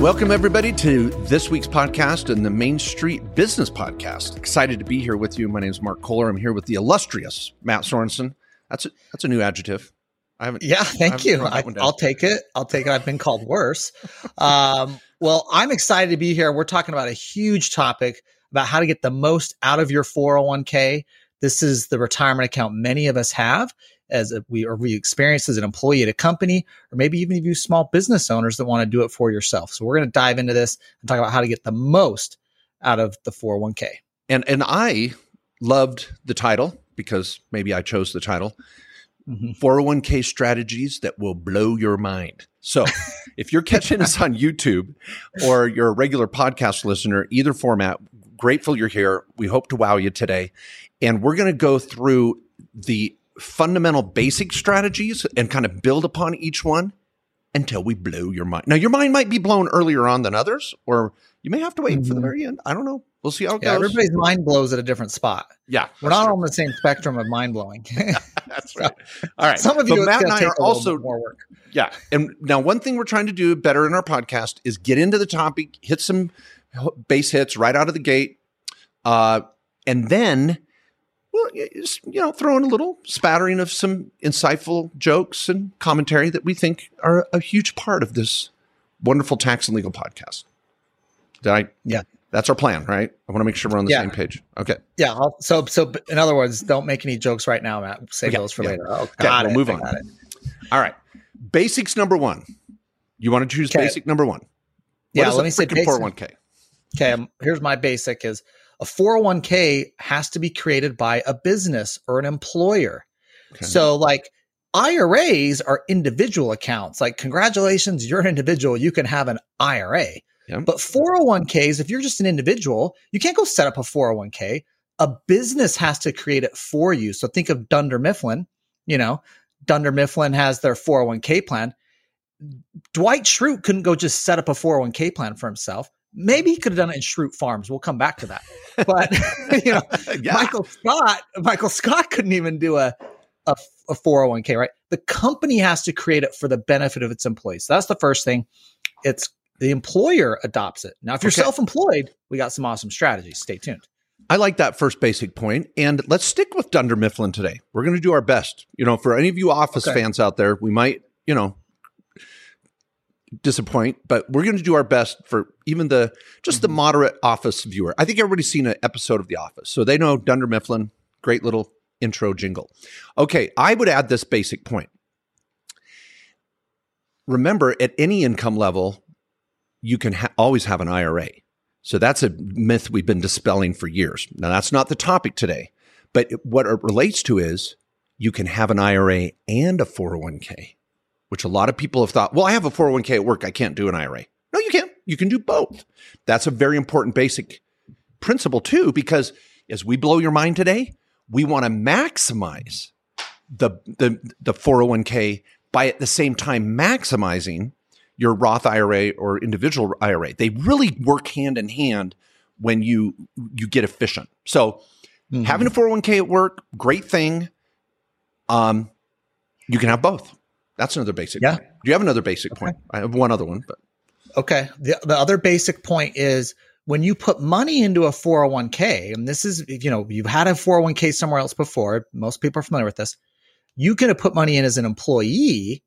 Welcome, everybody, to this week's podcast and the Main Street Business Podcast. Excited to be here with you. My name is Mark Kohler. I'm here with the illustrious Matt Sorensen. That's a, that's a new adjective. I haven't. Yeah, thank you. I, will take it. I'll take it. I've been called worse. Um, well, I'm excited to be here. We're talking about a huge topic about how to get the most out of your 401k. This is the retirement account many of us have as a, we or we experience as an employee at a company, or maybe even if you small business owners that want to do it for yourself. So we're going to dive into this and talk about how to get the most out of the 401k. And and I loved the title because maybe I chose the title. Mm-hmm. 401k strategies that will blow your mind. So, if you're catching us on YouTube or you're a regular podcast listener, either format, grateful you're here. We hope to wow you today. And we're going to go through the fundamental basic strategies and kind of build upon each one until we blow your mind. Now, your mind might be blown earlier on than others, or you may have to wait mm-hmm. for the mm-hmm. very end. I don't know. We'll see how it yeah, goes. Everybody's mind blows at a different spot. Yeah. We're not true. on the same spectrum of mind blowing. that's right. All right. Some of you, Matt and I are also more work. Yeah. And now, one thing we're trying to do better in our podcast is get into the topic, hit some base hits right out of the gate, uh, and then well, you know, throw in a little spattering of some insightful jokes and commentary that we think are a huge part of this wonderful tax and legal podcast. Did I? Yeah. That's our plan, right? I want to make sure we're on the yeah. same page. Okay. Yeah. I'll, so, so in other words, don't make any jokes right now, Matt. Save those for yeah. later. Oh, got okay, it. We'll move on. All right. Basics number one. You want to choose okay. basic number one? What yeah. Let me say basic. 401k. Okay. Um, here's my basic is a 401k has to be created by a business or an employer. Okay. So, like, IRAs are individual accounts. Like, congratulations, you're an individual. You can have an IRA. Yeah. But 401ks, if you're just an individual, you can't go set up a 401k. A business has to create it for you. So think of Dunder Mifflin. You know, Dunder Mifflin has their 401k plan. Dwight Schrute couldn't go just set up a 401k plan for himself. Maybe he could have done it in Schrute Farms. We'll come back to that. But you know, yeah. Michael Scott, Michael Scott couldn't even do a, a a 401k, right? The company has to create it for the benefit of its employees. So that's the first thing. It's the employer adopts it. Now, if you're okay. self-employed, we got some awesome strategies. Stay tuned. I like that first basic point, and let's stick with Dunder Mifflin today. We're going to do our best. You know, for any of you Office okay. fans out there, we might, you know, disappoint, but we're going to do our best for even the just mm-hmm. the moderate Office viewer. I think everybody's seen an episode of The Office, so they know Dunder Mifflin. Great little intro jingle. Okay, I would add this basic point. Remember, at any income level, you can ha- always have an IRA. So that's a myth we've been dispelling for years. Now, that's not the topic today, but what it relates to is you can have an IRA and a 401k which a lot of people have thought, well, I have a 401k at work. I can't do an IRA. No, you can't. You can do both. That's a very important basic principle, too, because as we blow your mind today, we want to maximize the, the, the 401k by at the same time maximizing your Roth IRA or individual IRA. They really work hand in hand when you you get efficient. So mm-hmm. having a 401k at work, great thing. Um, you can have both. That's another basic yeah. point. Do you have another basic okay. point? I have one other one, but okay. The the other basic point is when you put money into a 401k, and this is, you know, you've had a 401k somewhere else before. Most people are familiar with this. You can put money in as an employee,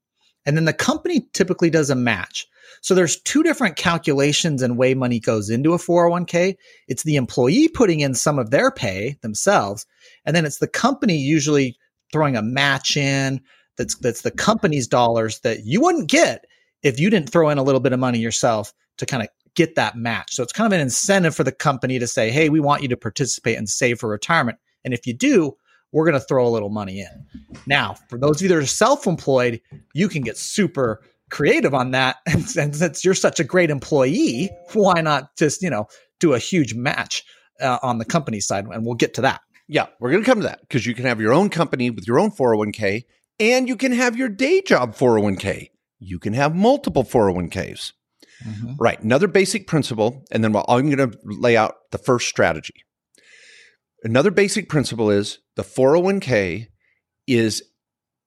and then the company typically does a match. So there's two different calculations and way money goes into a 401k. It's the employee putting in some of their pay themselves, and then it's the company usually throwing a match in that's that's the company's dollars that you wouldn't get if you didn't throw in a little bit of money yourself to kind of get that match. So it's kind of an incentive for the company to say, "Hey, we want you to participate and save for retirement." And if you do, we're going to throw a little money in. Now, for those of you that are self-employed, you can get super creative on that. And, since you're such a great employee, why not just you know do a huge match uh, on the company side? And we'll get to that. Yeah, we're going to come to that because you can have your own company with your own 401k and you can have your day job 401k. You can have multiple 401ks. Mm-hmm. Right. Another basic principle. And then I'm going to lay out the first strategy. Another basic principle is the 401k is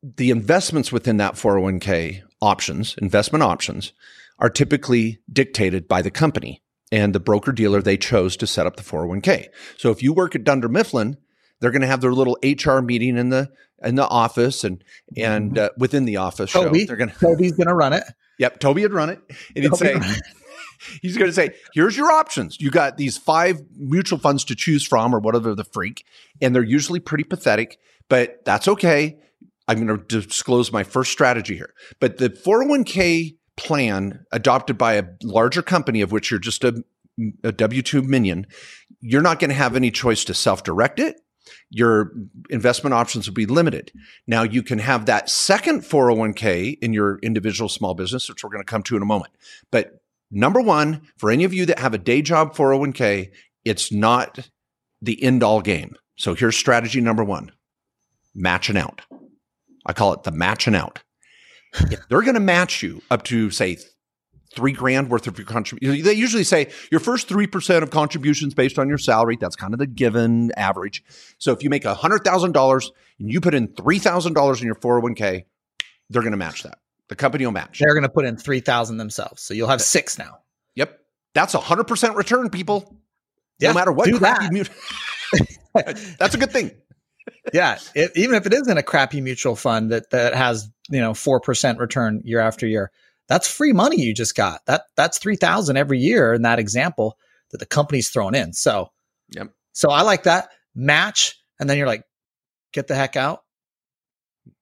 the investments within that 401k options, investment options, are typically dictated by the company and the broker dealer they chose to set up the 401k. So if you work at Dunder Mifflin, they're going to have their little HR meeting in the in the office and and mm-hmm. uh, within the office. Toby, show. they're to Toby's going to run it. Yep, Toby would run it, and he'd say. He's going to say, "Here's your options. You got these five mutual funds to choose from, or whatever the freak, and they're usually pretty pathetic, but that's okay. I'm going to disclose my first strategy here. But the 401k plan adopted by a larger company of which you're just a, a W 2 minion, you're not going to have any choice to self direct it. Your investment options will be limited. Now, you can have that second 401k in your individual small business, which we're going to come to in a moment. But number one, for any of you that have a day job 401k, it's not the end all game. So here's strategy number one matching out. I call it the matching out if they're going to match you up to say three grand worth of your contribution. They usually say your first 3% of contributions based on your salary. That's kind of the given average. So if you make $100,000 and you put in $3,000 in your 401k, they're going to match that. The company will match. They're going to put in 3,000 themselves. So you'll have six now. Yep. That's a 100% return, people. Yeah, no matter what that. Mut- That's a good thing. yeah, it, even if it is in a crappy mutual fund that that has you know four percent return year after year, that's free money you just got. That that's three thousand every year in that example that the company's thrown in. So, yep. So I like that match, and then you're like, get the heck out.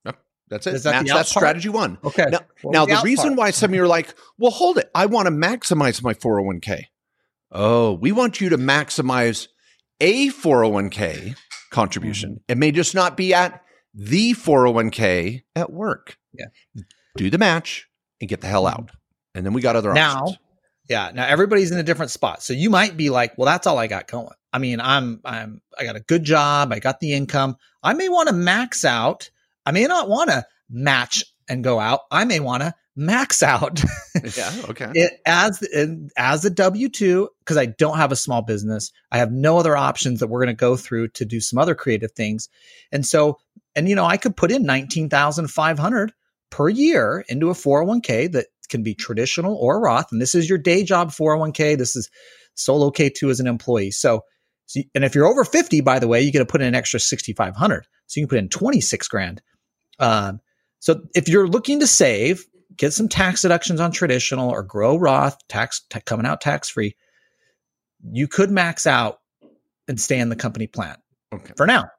Yep. That's it. That that's strategy one. Okay. Now, now the, the reason part? why some of you are like, well, hold it. I want to maximize my 401k. Oh, we want you to maximize a 401k contribution. Mm-hmm. It may just not be at the 401k at work. Yeah. Do the match and get the hell out. And then we got other now, options. Yeah. Now everybody's in a different spot. So you might be like, well, that's all I got going. I mean, I'm I'm I got a good job, I got the income. I may want to max out. I may not want to match and go out. I may want to max out. yeah, okay. It, as as a W two because I don't have a small business. I have no other options that we're going to go through to do some other creative things, and so and you know I could put in nineteen thousand five hundred per year into a 401k that can be traditional or Roth, and this is your day job 401k. This is solo K two as an employee. So. So, and if you're over 50, by the way, you get to put in an extra 6,500. So you can put in 26 grand. Um, so if you're looking to save, get some tax deductions on traditional or grow Roth, tax t- coming out tax free. You could max out and stay in the company plan okay. for now.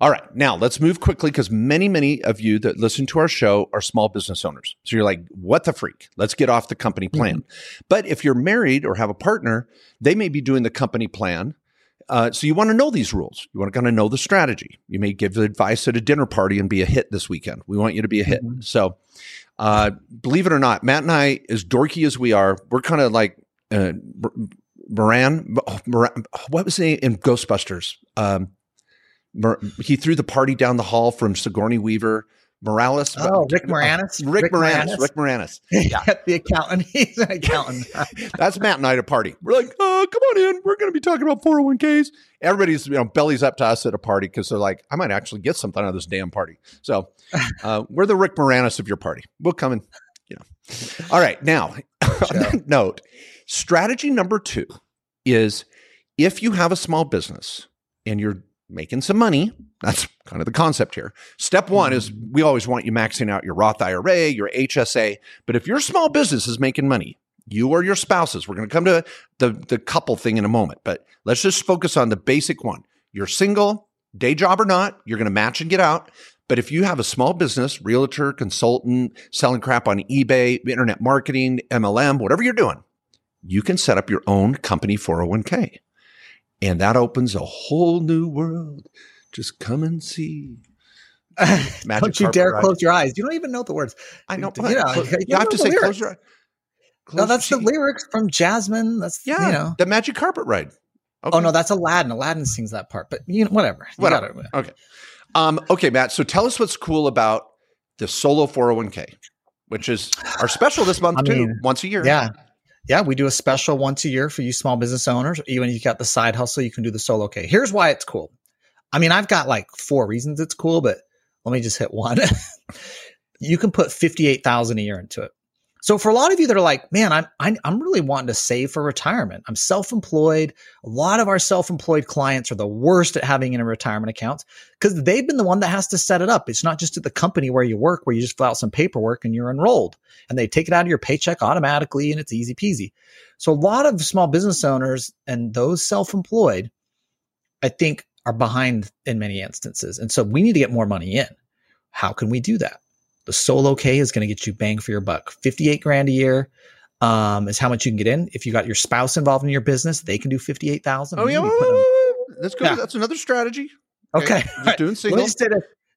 All right. Now let's move quickly because many, many of you that listen to our show are small business owners. So you're like, what the freak? Let's get off the company plan. Mm-hmm. But if you're married or have a partner, they may be doing the company plan uh, so you want to know these rules. You want to kind of know the strategy. You may give advice at a dinner party and be a hit this weekend. We want you to be a hit. Mm-hmm. So, uh, believe it or not, Matt and I, as dorky as we are, we're kind of like uh, Moran, Moran. What was he in Ghostbusters? Um, he threw the party down the hall from Sigourney Weaver. Morales. Oh, Rick Moranis. Rick, Rick Moranis. Moranis. Rick Moranis. Yeah. the accountant. He's an accountant. That's Matt and I at a party. We're like, oh, come on in. We're going to be talking about 401ks. Everybody's, you know, bellies up to us at a party because they're like, I might actually get something out of this damn party. So uh, we're the Rick Moranis of your party. We'll come in, you know. All right. Now, on that note, strategy number two is if you have a small business and you're making some money. That's kind of the concept here. Step one is mm-hmm. we always want you maxing out your Roth IRA, your HSA. But if your small business is making money, you or your spouses, we're going to come to the, the couple thing in a moment, but let's just focus on the basic one. You're single, day job or not, you're going to match and get out. But if you have a small business, realtor, consultant, selling crap on eBay, internet marketing, MLM, whatever you're doing, you can set up your own company 401k. And that opens a whole new world. Just come and see. don't you dare ride. close your eyes. You don't even know the words. I know. You, know, you, you, you have to say lyrics. close your eyes. No, that's the lyrics from Jasmine. That's yeah, you know. the magic carpet ride. Okay. Oh no, that's Aladdin. Aladdin sings that part, but you know, whatever. whatever. Gotta, okay. Um, okay, Matt. So tell us what's cool about the solo 401k, which is our special this month I too, mean, once a year. Yeah yeah, we do a special once a year for you small business owners. Even if you got the side hustle, you can do the solo Okay, Here's why it's cool. I mean, I've got like four reasons it's cool, but let me just hit one. you can put 58,000 a year into it. So for a lot of you that are like, man, I'm I'm, really wanting to save for retirement. I'm self-employed. A lot of our self-employed clients are the worst at having in a retirement account because they've been the one that has to set it up. It's not just at the company where you work, where you just fill out some paperwork and you're enrolled, and they take it out of your paycheck automatically, and it's easy peasy. So a lot of small business owners and those self-employed, I think, are behind in many instances, and so we need to get more money in. How can we do that? The solo K is going to get you bang for your buck. 58 grand a year um, is how much you can get in. If you got your spouse involved in your business, they can do 58,000. Oh, yeah. Them- That's good. Yeah. That's another strategy. Okay. okay. Just doing single.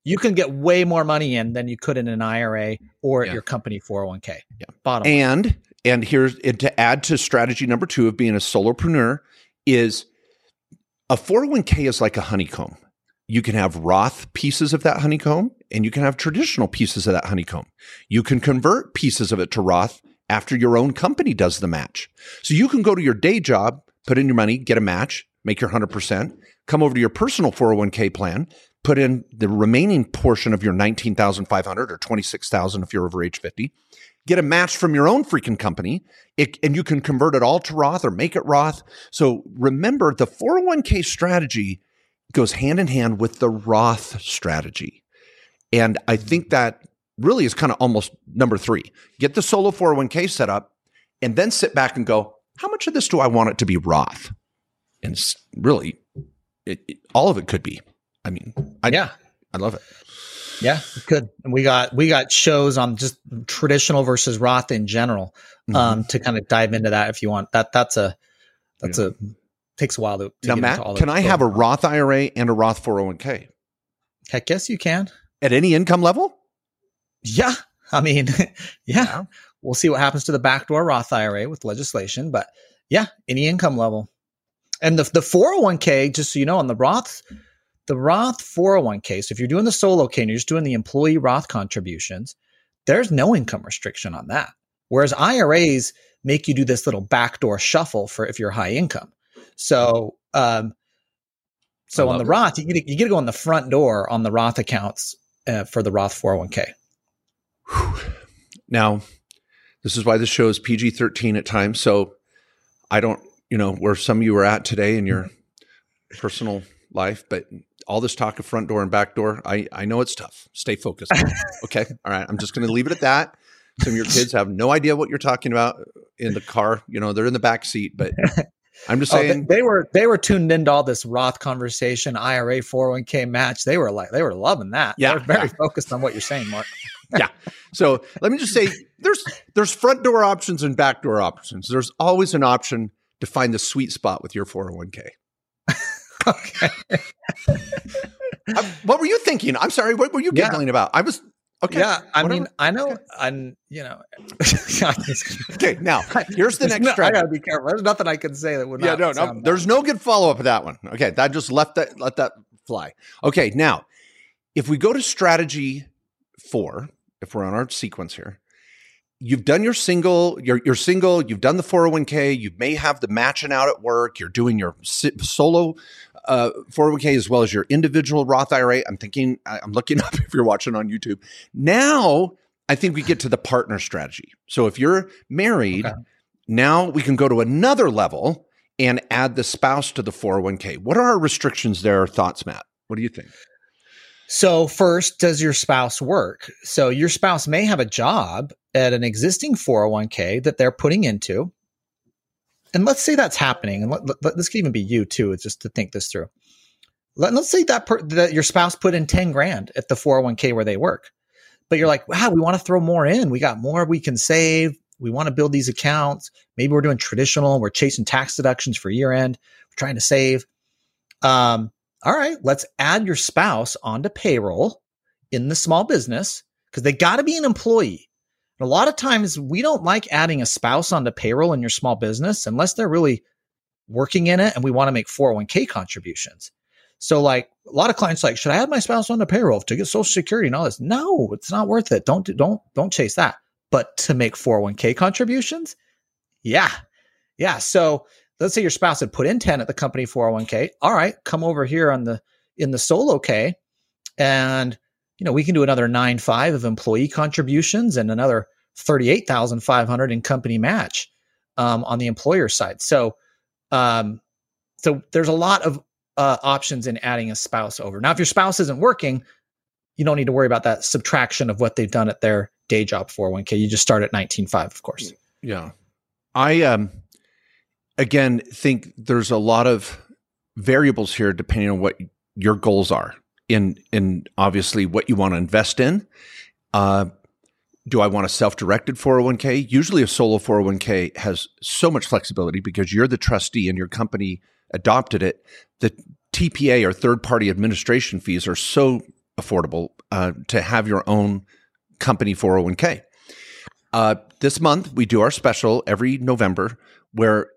You can get way more money in than you could in an IRA or yeah. your company 401k. Yeah. Bottom. And line. and here's and to add to strategy number two of being a solopreneur is a 401k is like a honeycomb you can have Roth pieces of that honeycomb and you can have traditional pieces of that honeycomb. You can convert pieces of it to Roth after your own company does the match. So you can go to your day job, put in your money, get a match, make your 100%, come over to your personal 401k plan, put in the remaining portion of your 19,500 or 26,000 if you're over age 50, get a match from your own freaking company, it, and you can convert it all to Roth or make it Roth. So remember the 401k strategy goes hand in hand with the Roth strategy. And I think that really is kind of almost number three. Get the solo 401k set up and then sit back and go, how much of this do I want it to be Roth? And really, it, it, all of it could be. I mean, I, yeah, I love it. Yeah, good. And we got we got shows on just traditional versus Roth in general mm-hmm. um, to kind of dive into that if you want. That that's a that's yeah. a takes a while to, to now, Matt. Can I have a Roth IRA and a Roth 401k? Heck yes, you can at any income level. Yeah, I mean, yeah. yeah. We'll see what happens to the backdoor Roth IRA with legislation, but yeah, any income level. And the the 401k, just so you know, on the Roth, the Roth 401k. So if you're doing the solo K and you're just doing the employee Roth contributions, there's no income restriction on that. Whereas IRAs make you do this little backdoor shuffle for if you're high income. So, um, so on the it. Roth, you get, you get to go on the front door on the Roth accounts uh, for the Roth 401k. Now, this is why this show is PG 13 at times. So I don't, you know, where some of you are at today in your personal life, but all this talk of front door and back door, I, I know it's tough. Stay focused. okay. All right. I'm just going to leave it at that. Some of your kids have no idea what you're talking about in the car. You know, they're in the back seat, but I'm just saying oh, they, they, were they were tuned into all this Roth conversation, IRA, 401k match. They were like they were loving that. Yeah, they're very yeah. focused on what you're saying, Mark. yeah. So let me just say there's there's front door options and back door options. There's always an option to find the sweet spot with your 401k. okay. I, uh, what were you thinking? I'm sorry. What were you giggling yeah. about? I was Okay. Yeah, I whatever. mean, I know, and you know. okay, now here's the next. No, I gotta be careful. There's nothing I can say that would. Yeah, no, no. There's no good follow up of that one. Okay, that just left that let that fly. Okay, now if we go to strategy four, if we're on our sequence here, you've done your single, you're, you're single, you've done the 401k, you may have the matching out at work, you're doing your solo uh, 401k as well as your individual Roth IRA. I'm thinking, I'm looking up if you're watching on YouTube. Now, I think we get to the partner strategy. So if you're married, okay. now we can go to another level and add the spouse to the 401k. What are our restrictions there? Thoughts, Matt? What do you think? So, first, does your spouse work? So, your spouse may have a job at an existing 401k that they're putting into and let's say that's happening, and let, let, this could even be you too, It's just to think this through. Let, us say that, per, that your spouse put in 10 grand at the 401k where they work, but you're like, wow, we want to throw more in. We got more we can save. We want to build these accounts. Maybe we're doing traditional. We're chasing tax deductions for year end. We're trying to save. Um, all right, let's add your spouse onto payroll in the small business because they got to be an employee a lot of times we don't like adding a spouse onto payroll in your small business unless they're really working in it and we want to make 401k contributions. So like a lot of clients like, should I add my spouse on the payroll to get social security and all this? No, it's not worth it. Don't, don't, don't chase that. But to make 401k contributions, yeah. Yeah. So let's say your spouse had put in 10 at the company 401k. All right, come over here on the, in the solo K and you know, we can do another nine five of employee contributions and another 38,500 in company match um, on the employer side. So, um, so there's a lot of uh, options in adding a spouse over. Now, if your spouse isn't working, you don't need to worry about that subtraction of what they've done at their day job 401k. You just start at 19.5, of course. Yeah. I um again think there's a lot of variables here depending on what your goals are in in obviously what you want to invest in. Uh do I want a self-directed 401k? Usually a solo 401k has so much flexibility because you're the trustee and your company adopted it. The TPA or third party administration fees are so affordable uh, to have your own company 401k. Uh, this month, we do our special every November where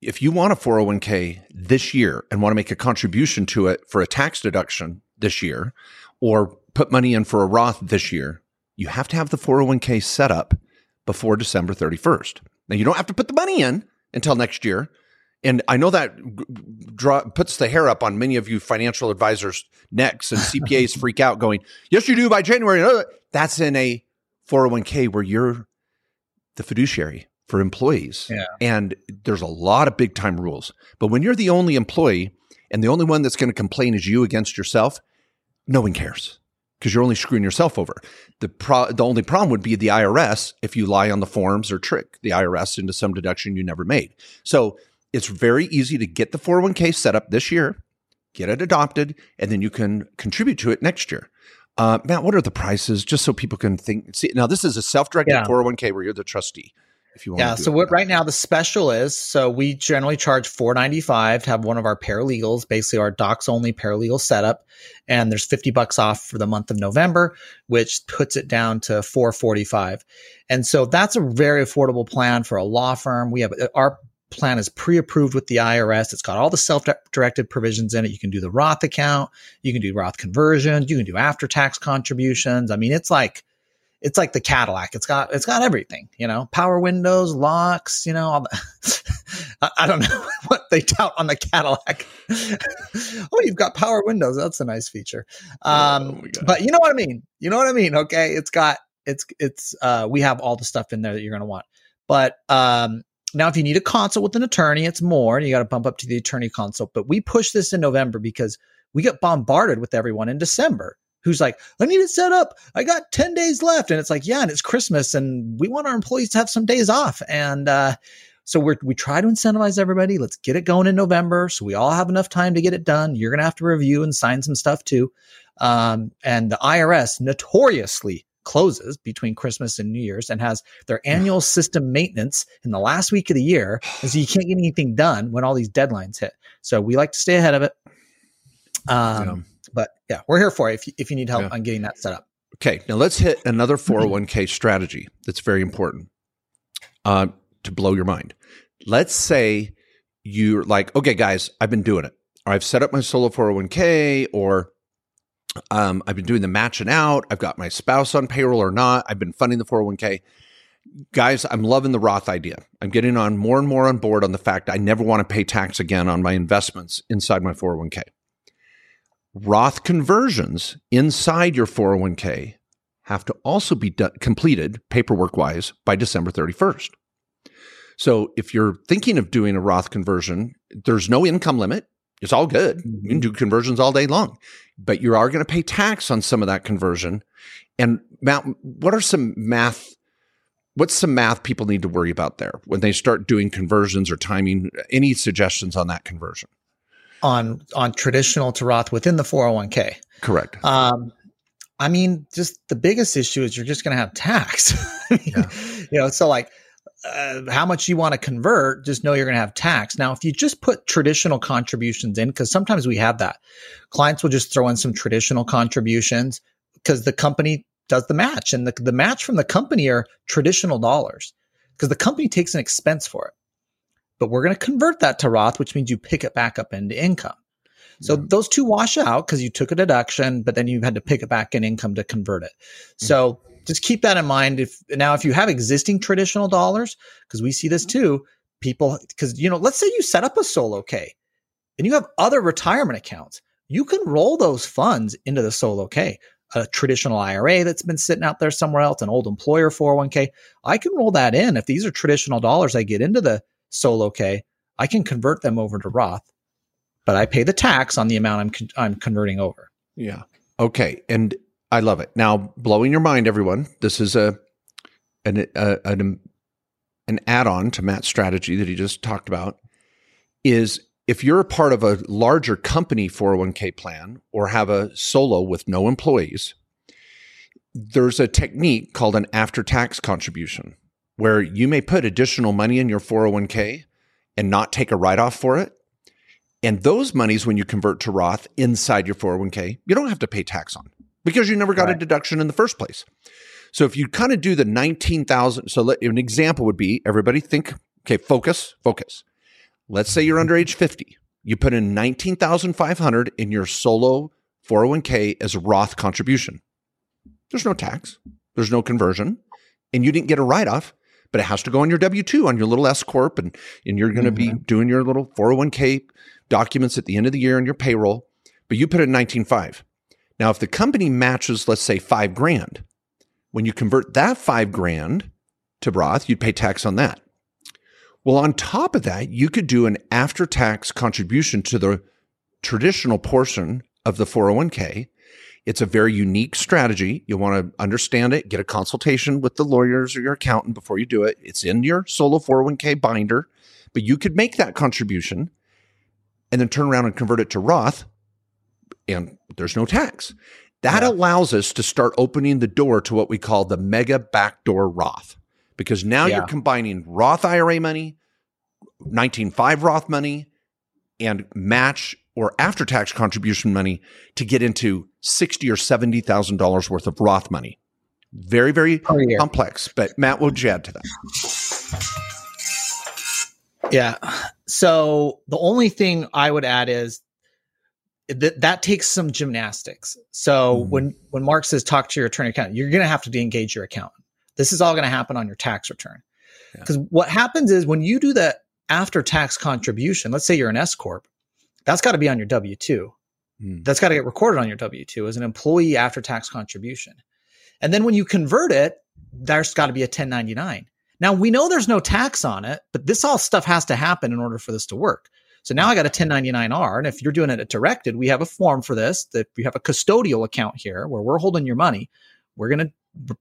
if you want a 401k this year and want to make a contribution to it for a tax deduction this year or put money in for a Roth this year, you have to have the 401k set up before December 31st. Now, you don't have to put the money in until next year. And I know that draw, puts the hair up on many of you financial advisors' necks, and CPAs freak out, going, "Yes, you do by January." Uh, that's in a 401k where you're the fiduciary for employees, Yeah. and there's a lot of big time rules. But when you're the only employee and the only one that's going to complain is you against yourself, no one cares because you're only screwing yourself over. The pro- the only problem would be the IRS if you lie on the forms or trick the IRS into some deduction you never made. So it's very easy to get the 401k set up this year, get it adopted, and then you can contribute to it next year. Uh, Matt, what are the prices? Just so people can think. See, now this is a self-directed Yeah. 401k where you're the trustee. If you want, Yeah. So what right now the special is so we generally charge four ninety five to have one of our paralegals, basically our docs only paralegal setup, and there's fifty bucks off for the month of November, which puts it down to four forty five, and so that's a very affordable plan for a law firm. We have uh, our plan is pre-approved with the IRS. It's got all the self-directed provisions in it. You can do the Roth account, you can do Roth conversions, you can do after-tax contributions. I mean, it's like it's like the Cadillac. It's got it's got everything, you know, power windows, locks, you know, all the, I, I don't know what they tout on the Cadillac. oh, you've got power windows. That's a nice feature. Um, Oh but you know what I mean. You know what I mean. Okay, it's got it's it's uh, we have all the stuff in there that you're going to want. But um, now, if you need a consult with an attorney, it's more, and you got to bump up to the attorney consult. But we push this in November because we get bombarded with everyone in December who's like, I need it set up. I got 10 days left. And it's like, yeah, and it's Christmas and we want our employees to have some days off. And uh, so we're, we try to incentivize everybody. Let's get it going in November so we all have enough time to get it done. You're going to have to review and sign some stuff too. Um, and the IRS notoriously closes between Christmas and New Year's and has their annual system maintenance in the last week of the year. And so you can't get anything done when all these deadlines hit. So we like to stay ahead of it. Um. But yeah, we're here for you if you, if you need help Yeah. on getting that set up. Okay, now let's hit another 401k strategy that's very important uh, to blow your mind. Let's say you're like, okay, guys, I've been doing it. Or I've set up my solo 401k, or um, I've been doing the matching out. I've got my spouse on payroll or not. I've been funding the 401k. Guys, I'm loving the Roth idea. I'm getting on more and more on board on the fact I never want to pay tax again on my investments inside my 401k. Roth conversions inside your 401k have to also be completed paperwork wise by December 31st. So if you're thinking of doing a Roth conversion, there's no income limit. It's all good. You mm-hmm. can do conversions all day long, but you are going to pay tax on some of that conversion. And Matt, what are some math? What's some math people need to worry about there when they start doing conversions or timing? Any suggestions on that conversion? On on traditional to Roth within the 401k. Correct. Um, I mean, just the biggest issue is you're just going to have tax. Yeah. You know, so like uh, how much you want to convert, just know you're going to have tax. Now, if you just put traditional contributions in, because sometimes we have that, clients will just throw in some traditional contributions because the company does the match, and the the match from the company are traditional dollars because the company takes an expense for it but we're going to convert that to Roth, which means you pick it back up into income. So Yeah. those two wash out because you took a deduction, but then you had to pick it back in income to convert it. Mm. So just keep that in mind. If now, if you have existing traditional dollars, because we see this mm. too, people, because you know, let's say you set up a solo K and you have other retirement accounts, you can roll those funds into the solo K. a traditional IRA that's been sitting out there somewhere else, an old employer 401k. I can roll that in. If these are traditional dollars I get into the solo K, I can convert them over to Roth, but I pay the tax on the amount I'm con- I'm converting over. Yeah. Okay. And I love it. Now, blowing your mind, everyone. This is a an a, an an add-on to Matt's strategy that he just talked about. Is if you're a part of a larger company 401k plan or have a solo with no employees, there's a technique called an after tax contribution where you may put additional money in your 401k and not take a write off for it. And those monies, when you convert to Roth inside your 401k, you don't have to pay tax on because you never got right. a deduction in the first place. So if you kind of do the 19,000, so let, an example would be everybody think, okay, focus, focus. Let's say you're under age 50. You put in 19,500 in your solo 401k as a Roth contribution. There's no tax. There's no conversion and you didn't get a write off, but it has to go on your W 2 on your little S Corp. And, and you're going to mm-hmm. be doing your little 401k documents at the end of the year on your payroll, but you put it in 19.5. Now, if the company matches, let's say five grand, when you convert that five grand to Roth, you'd pay tax on that. Well, on top of that, you could do an after tax contribution to the traditional portion of the 401k. It's a very unique strategy. You want to understand it, get a consultation with the lawyers or your accountant before you do it. It's in your solo 401k binder, but you could make that contribution and then turn around and convert it to Roth, and there's no tax. That yeah. allows us to start opening the door to what we call the mega backdoor Roth because now yeah. you're combining Roth IRA money, 19.5 Roth money, and match or after tax contribution money to get into sixty or seventy thousand dollars worth of Roth money. Very, very complex. But Matt, what would you add to that? Yeah. So the only thing I would add is that that takes some gymnastics. So mm. when when Mark says talk to your attorney accountant, you're going to have to de engage your accountant. This is all going to happen on your tax return. Because yeah. what happens is when you do the after tax contribution, let's say you're an S corp, that's got to be on your W two. Mm. That's got to get recorded on your W two as an employee after tax contribution. And then when you convert it, there's got to be a 1099. Now we know there's no tax on it, but this all stuff has to happen in order for this to work. So now I got a 1099R. And if you're doing it at directed, we have a form for this that we have a custodial account here where we're holding your money. We're going to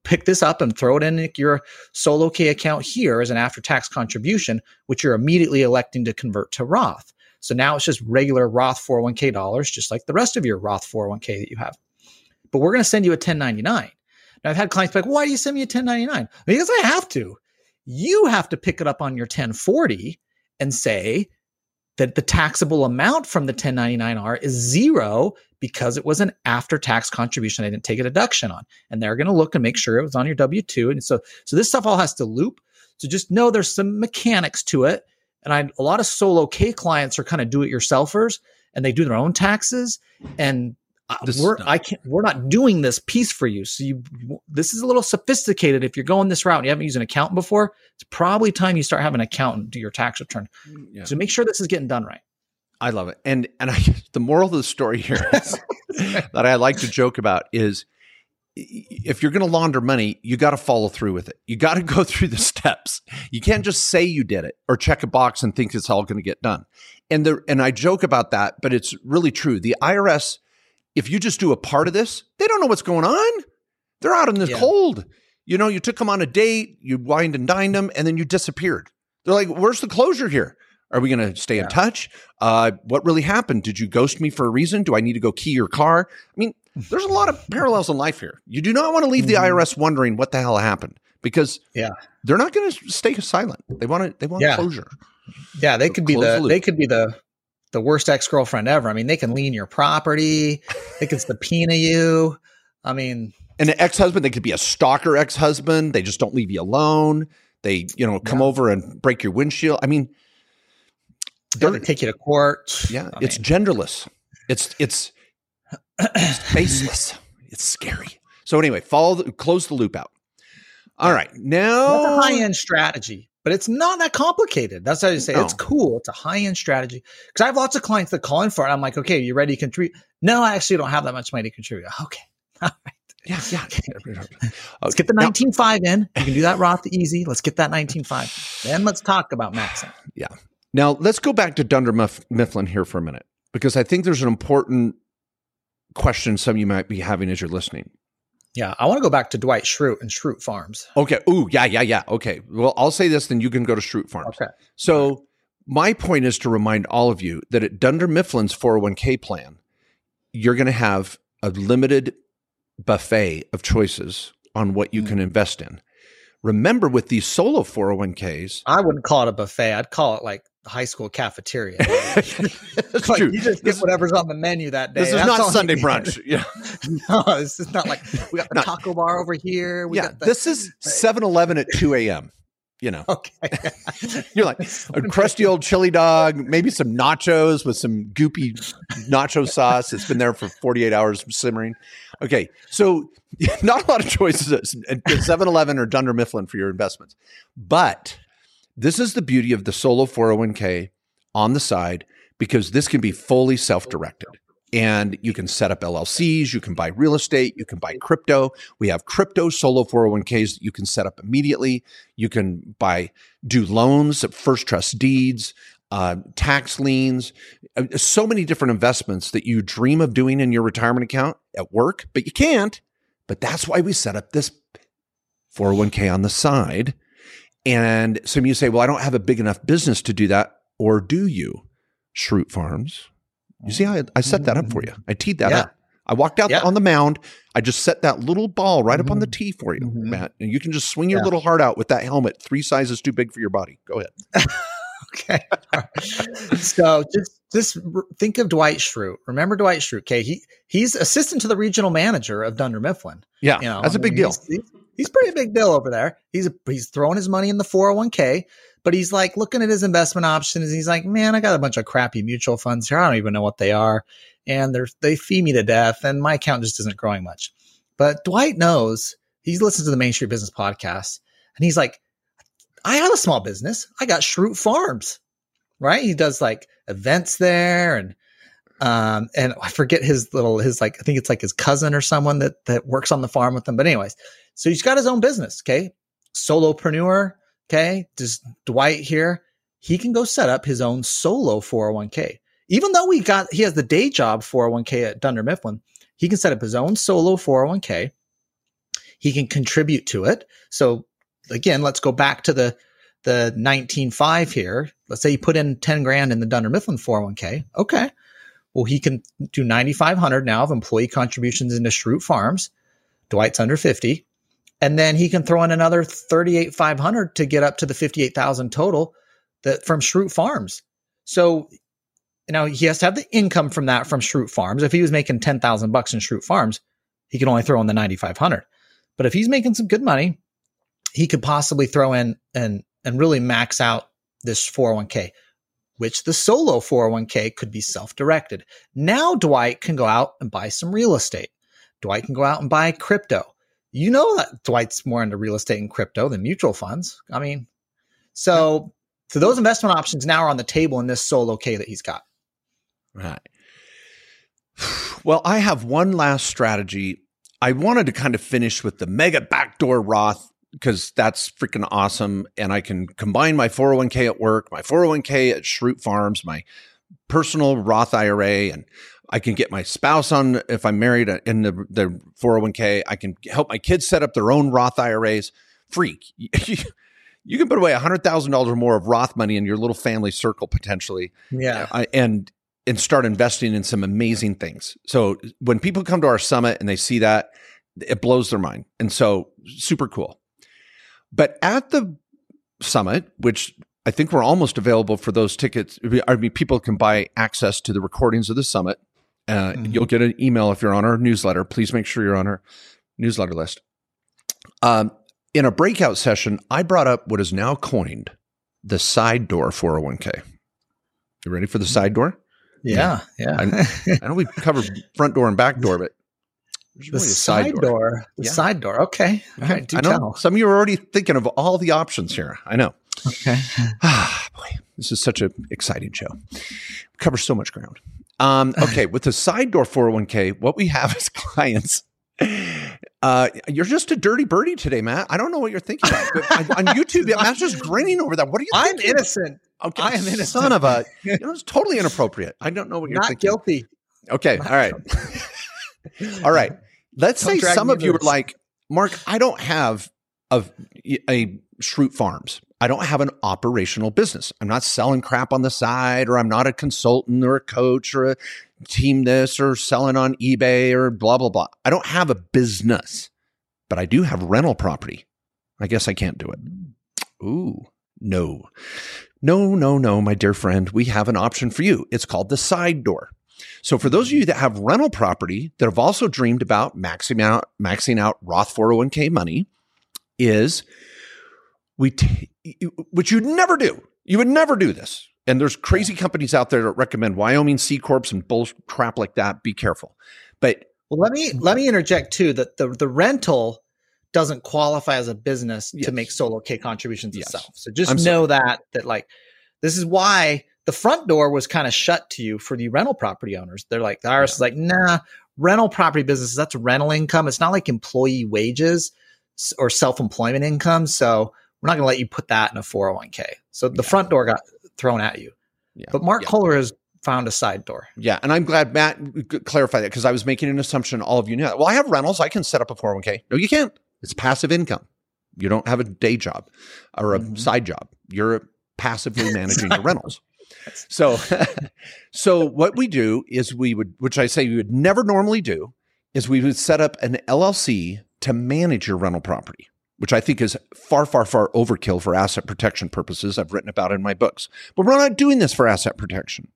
pick this up and throw it in your solo K account here as an after tax contribution, which you're immediately electing to convert to Roth. So now it's just regular Roth 401k dollars, just like the rest of your Roth 401k that you have. But we're going to send you a 1099. Now I've had clients be like, why do you send me a 1099? Because I have to. You have to pick it up on your 1040 and say that the taxable amount from the 1099R is zero because it was an after tax contribution. I didn't take a deduction on. And they're going to look and make sure it was on your W 2. And so, so this stuff all has to loop. So just know there's some mechanics to it. And I, a lot of solo K clients are kind of do it yourselfers and they do their own taxes. And uh, we're I can't we're not doing this piece for you. So you this is a little sophisticated. If you're going this route and you haven't used an accountant before, it's probably time you start having an accountant do your tax return. Yeah. So make sure this is getting done right. I love it. And and I, the moral of the story here is, that I like to joke about is if you're going to launder money, you got to follow through with it. You got to go through the steps. You can't just say you did it or check a box and think it's all going to get done. And the and I joke about that, but it's really true. The IRS, if you just do a part of this, they don't know what's going on. They're out in the yeah. cold. You know, you took them on a date, you wined and dined them, and then you disappeared. They're like, "Where's the closure here? Are we going to stay yeah. in touch? Uh, what really happened? Did you ghost me for a reason? Do I need to go key your car? I mean, there's a lot of parallels in life here. You do not want to leave mm-hmm. the IRS wondering what the hell happened because yeah, they're not going to stay silent. They want to they want yeah. closure. Yeah, they could be the, the they could be the the worst ex girlfriend ever. I mean, they can lien your property, they can subpoena you. I mean, and an ex husband, they could be a stalker ex husband. They just don't leave you alone. They you know come yeah. over and break your windshield. I mean, they're going to take you to court. Yeah, I it's mean. genderless. It's it's baseless. It's scary. So anyway, follow the, close the loop out. All right, now that's a high end strategy, but it's not that complicated. That's how you say no. it's cool. It's a high end strategy because I have lots of clients that call in for it. I'm like, okay, you ready to contribute? No, I actually don't have that much money to contribute. Okay, all right. Yeah, yeah. let's get the 19.5 in. You can do that Roth easy. Let's get that 19.5. Then let's talk about maxing. Yeah. Now let's go back to Dunder Mifflin here for a minute because I think there's an important question some of you might be having as you're listening. Yeah, I want to go back to Dwight Schrute and Schrute Farms. Okay. Ooh, yeah, yeah, yeah. Okay. Well, I'll say this, then you can go to Schrute Farms. Okay. So my point is to remind all of you that at Dunder Mifflin's 401k plan, you're going to have a limited buffet of choices on what you mm. can invest in. Remember, with these solo 401ks, I wouldn't call it a buffet. I'd call it like high school cafeteria. That's like true. You just get whatever's on the menu that day. This is That's not Sunday brunch. Yeah. no, this is not like we got the taco bar over here. We yeah, the, this is 7-Eleven at 2 a.m you know. Okay. You're like a crusty old chili dog, maybe some nachos with some goopy nacho sauce. It's been there for 48 hours simmering. Okay. So not a lot of choices at 7 Eleven or Dunder Mifflin for your investments. But this is the beauty of the solo 401k on the side because this can be fully self directed and you can set up LLCs, you can buy real estate, you can buy crypto. We have crypto solo 401ks that you can set up immediately. You can buy, do loans, first trust deeds, uh, tax liens, uh, so many different investments that you dream of doing in your retirement account at work, but you can't. But that's why we set up this 401k on the side. And some of you say, well, I don't have a big enough business to do that. Or do you? Schrute Farms you see how I, I set that up for you? I teed that yeah. up. I walked out yeah. on the mound. I just set that little ball right mm-hmm. up on the mm-hmm. tee for you, mm-hmm. Matt. And you can just swing your yeah. little heart out with that helmet, three sizes too big for your body. Go ahead. okay. so just just think of Dwight Schrute. Remember Dwight Schrute. Okay, he he's assistant to the regional manager of Dunder Mifflin. Yeah, you know, that's a big deal. He's, he's, pretty big deal over there. He's he's throwing his money in the 401k but he's like looking at his investment options. he's like, man, I got a bunch of crappy mutual funds here. I don't even know what they are. And they're, they fee me to death. And my account just isn't growing much. But Dwight knows he listens to the Main Street Business podcast and he's like, I have a small business. I got Schrute Farms, right? He does like events there and, um, and I forget his little, his like, I think it's like his cousin or someone that, that works on the farm with him. But anyways, so he's got his own business. Okay. Solopreneur Okay. Just Dwight here. He can go set up his own solo 401k. Even though we got, he has the day job 401k at Dunder Mifflin, he can set up his own solo 401k. He can contribute to it. So again, let's go back to the, the 19.5 here. Let's say you put in 10 grand in the Dunder Mifflin 401k. Okay. Well, he can do 9,500 now of employee contributions into Schrute Farms. Dwight's under 50 and then he can throw in another 38,500 to get up to the 58,000 total that from Schrute Farms. So now he has to have the income from that from Schrute Farms. If he was making 10,000 bucks in Schrute Farms, he can only throw in the 9,500. But if he's making some good money, he could possibly throw in and and really max out this 401k, which the solo 401k could be self-directed. Now Dwight can go out and buy some real estate. Dwight can go out and buy crypto you know that Dwight's more into real estate and crypto than mutual funds. I mean, so so those investment options now are on the table in this solo K that he's got. Right. Well, I have one last strategy. I wanted to kind of finish with the mega backdoor Roth because that's freaking awesome. And I can combine my 401k at work, my 401k at Schrute Farms, my personal Roth IRA, and I can get my spouse on if I'm married uh, in the, the 401k. I can help my kids set up their own Roth IRAs. Freak. you can put away $100,000 or more of Roth money in your little family circle potentially. Yeah. Uh, and and start investing in some amazing things. So when people come to our summit and they see that, it blows their mind. And so super cool. But at the summit, which I think we're almost available for those tickets. I mean, people can buy access to the recordings of the summit. Uh, mm-hmm. You'll get an email if you're on our newsletter. Please make sure you're on our newsletter list. Um, in a breakout session, I brought up what is now coined the side door 401k. You ready for the side door? Yeah, yeah. I, I know we covered front door and back door, but the side, side door. door. The yeah. side door. Okay. All right. I know tell. some of you are already thinking of all the options here. I know. Okay. ah, boy, this is such an exciting show. We cover so much ground. Um, okay, with the side door 401k, what we have as clients Uh, you're just a dirty birdie today, Matt. I don't know what you're thinking about. on YouTube, Matt's just grinning over that. What are you? I'm thinking? innocent. Okay, I am innocent. Son of a. You know, it's totally inappropriate. I don't know what you're Not thinking. guilty. Okay. Not All right. all right. Let's Don't say some of you are like, Mark, I don't have a, a Schrute Farms. I don't have an operational business. I'm not selling crap on the side, or I'm not a consultant or a coach or a team this or selling on eBay or blah, blah, blah. I don't have a business, but I do have rental property. I guess I can't do it. Ooh, no. No, no, no, my dear friend. We have an option for you. It's called the side door. So for those of you that have rental property that have also dreamed about maxing out maxing out Roth 401k money is we t- which you'd never do. You would never do this. And there's crazy companies out there that recommend Wyoming C corps and bull crap like that. Be careful. But Well, let me mm. let me interject too that the the rental doesn't qualify as a business Yes. to make solo K contributions Yes. itself. So just I'm know that that like this is why the front door was kind of shut to you for the rental property owners. They're like the IRS is like, nah, rental property businesses that's rental income. It's not like employee wages or self employment income. So we're not going to let you put that in a 401k. So the Yeah. front door got thrown at you. Yeah. But Mark Yeah. Kohler has found a side door. Yeah, and I'm glad Matt clarified that because I was making an assumption all of you knew. that. Well, I have rentals. I can set up a 401k. No, you can't. It's passive income. You don't have a day job or a Mhm. side job. You're passively managing your rentals. So, so what we do is we would, which I say we would never normally do, is we would set up an LLC to manage your rental property, which I think is far, far, far overkill for asset protection purposes. I've written about in my books, but we're not doing this for asset protection.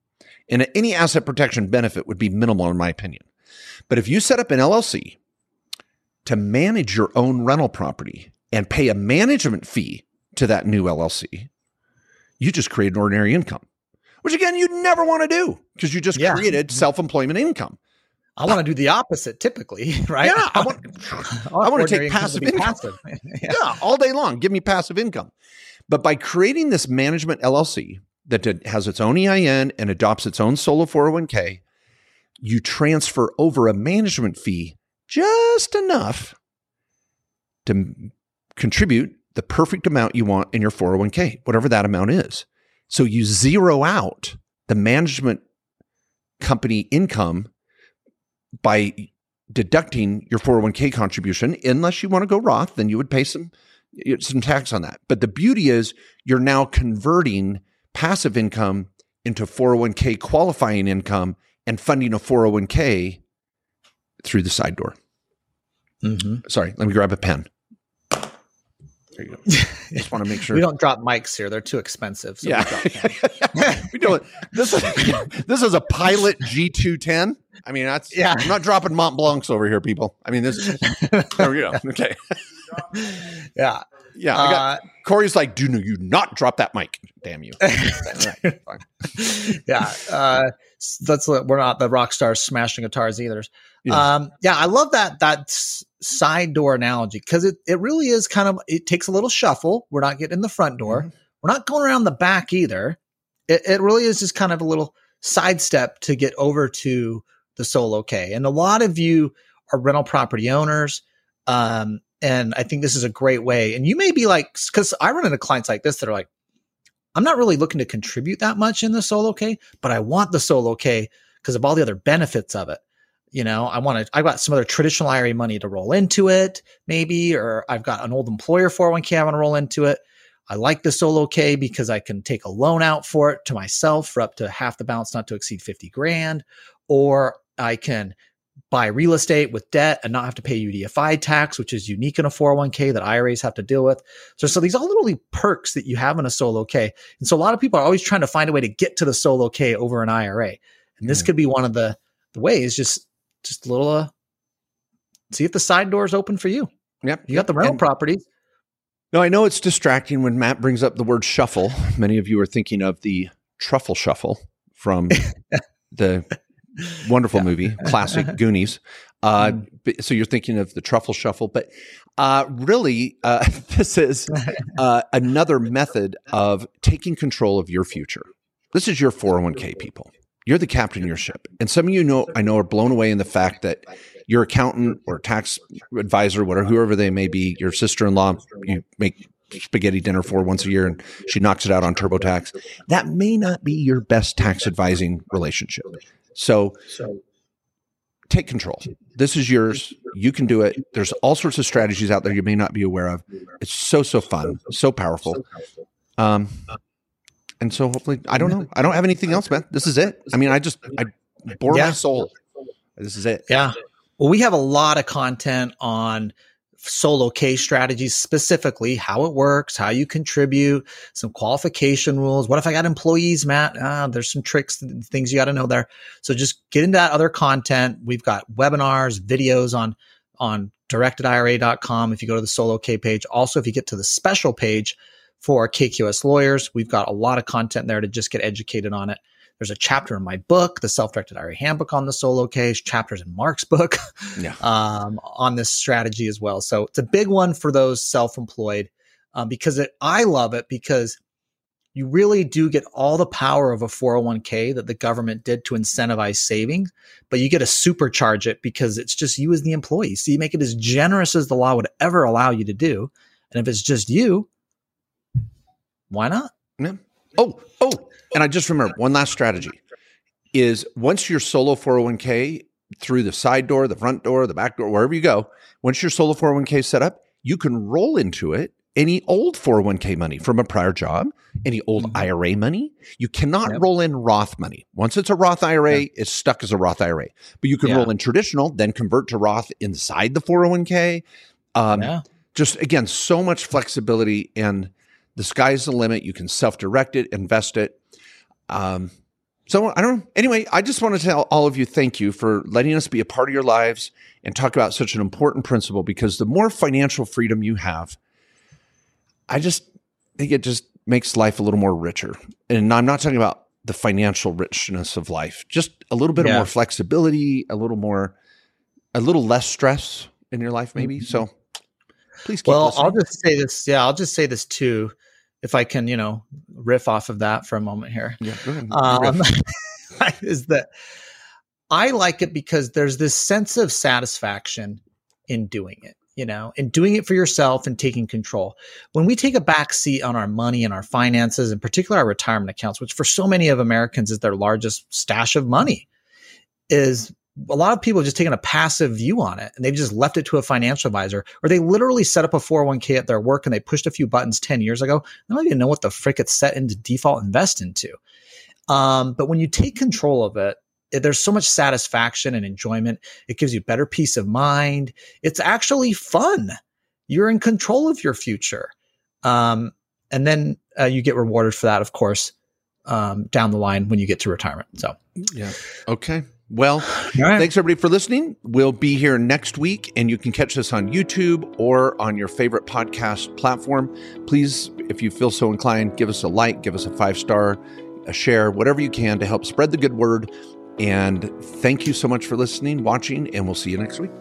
And any asset protection benefit would be minimal, in my opinion. But if you set up an LLC to manage your own rental property and pay a management fee to that new LLC, you just create an ordinary income, which again, you'd never want to do because you just Yeah. created self employment income. I want to uh, do the opposite typically, right? Yeah, I want, I want to take passive income. passive. yeah. yeah, all day long. Give me passive income. But by creating this management LLC that has its own EIN and adopts its own solo 401k, you transfer over a management fee just enough to contribute the perfect amount you want in your 401k, whatever that amount is. So you zero out the management company income by deducting your 401k contribution unless you want to go Roth, then you would pay some some tax on that. But the beauty is you're now converting passive income into 401k qualifying income and funding a 401k through the side door. Mhm. Sorry, let me grab a pen. There you go. Just want to make sure. We don't drop mics here; they're too expensive. So we yeah, we don't. This is this is a pilot G210. I mean, that's Yeah. I'm not dropping Mont Blancs over here, people. I mean, this. There we go. Okay. yeah. Yeah. I got, Uh, Corey's like, do you not drop that mic? Damn you. All right, fine. yeah. Uh, that's we're not the rock stars smashing guitars either. Yes. Um, yeah, I love that that side door analogy because it it really is kind of it takes a little shuffle. We're not getting in the front door. Mhm. We're not going around the back either. It it really is just kind of a little sidestep to get over to the solo K. And a lot of you are rental property owners. Um, and I think this is a great way. And you may be like, because I run into clients like this that are like, I'm not really looking to contribute that much in the solo K, but I want the solo K because of all the other benefits of it. You know, I want to, I've got some other traditional IRA money to roll into it, maybe, or I've got an old employer 401k I want to roll into it. I like the solo K because I can take a loan out for it to myself for up to half the balance, not to exceed 50 grand, or I can buy real estate with debt and not have to pay UDFI tax, which is unique in a 401k that IRAs have to deal with. So, so these are literally perks that you have in a solo K. And so a lot of people are always trying to find a way to get to the solo K over an IRA. And this could be one of the, the ways, just, just a little, uh, see if the side door is open for you. Yep. You got the rental And- properties. No, I know it's distracting when Matt brings up the word shuffle. Many of you are thinking of the truffle shuffle from the wonderful Yeah. movie, classic Goonies. Uh, Mm. so you're thinking of the truffle shuffle, but uh, really, uh, this is uh, another method of taking control of your future. This is your 401k, people. You're the captain of your ship. And some of you know, I know, are blown away in the fact that your accountant or tax advisor, whatever, whoever they may be, your sister in law, you make spaghetti dinner for once a year and she knocks it out on TurboTax. That may not be your best tax advising relationship. So take control. This is yours. You can do it. There's all sorts of strategies out there you may not be aware of. It's so, so fun, so powerful. Um, and so hopefully, I don't know. I don't have anything else, man. This is it. I mean, I just, I bore Yeah. my soul. This is it. Yeah. Well, we have a lot of content on solo Ks strategies, specifically how it works, how you contribute, some qualification rules. What if I got employees, Matt? Ah, there's some tricks, things you got to know there. So just get into that other content. We've got webinars, videos on on directedira.com if you go to the solo K page. Also, if you get to the special page for KQS lawyers, we've got a lot of content there to just get educated on it. There's a chapter in my book, the self-directed IRA handbook on the solo Ks, chapters in Mark's book Yeah. um, on this strategy as well. So it's a big one for those self-employed um, because it, I love it because you really do get all the power of a 401k that the government did to incentivize savings, but you get to supercharge it because it's just you as the employee. So you make it as generous as the law would ever allow you to do. And if it's just you, why not? Yeah. Oh, oh, and I just remember one last strategy is once your solo 401k through the side door, the front door, the back door, wherever you go, once your solo 401k is set up, you can roll into it any old 401k money from a prior job, any old Mhm. IRA money. You cannot Yep. roll in Roth money. Once it's a Roth IRA, it's stuck as a Roth IRA. But you can Yeah. roll in traditional, then convert to Roth inside the 401k. Um, yeah. just again so much flexibility and the sky's the limit you can self-direct it invest it um, so i don't know anyway i just want to tell all of you thank you for letting us be a part of your lives and talk about such an important principle because the more financial freedom you have i just think it just makes life a little more richer and i'm not talking about the financial richness of life just a little bit Yeah. of more flexibility a little more a little less stress in your life maybe Mhm. so please keep Well, listening. I'll just say this. Yeah, I'll just say this too, if I can, you know, riff off of that for a moment here. Yeah, go ahead. Um, is that I like it because there's this sense of satisfaction in doing it, you know, and doing it for yourself and taking control. When we take a back seat on our money and our finances, in particular our retirement accounts, which for so many of Americans is their largest stash of money, is a lot of people have just taken a passive view on it and they've just left it to a financial advisor or they literally set up a 401k at their work and they pushed a few buttons 10 years ago. They don't even know what the frick it's set into default invest into. Um, but when you take control of it, there's so much satisfaction and enjoyment. It gives you better peace of mind. It's actually fun. You're in control of your future. Um, and then uh, you get rewarded for that, of course, um, down the line when you get to retirement. So, yeah. Okay. Well, right. thanks everybody for listening. We'll be here next week, and you can catch us on YouTube or on your favorite podcast platform. Please, if you feel so inclined, give us a like, give us a five star, a share, whatever you can to help spread the good word. And thank you so much for listening, watching, and we'll see you next week.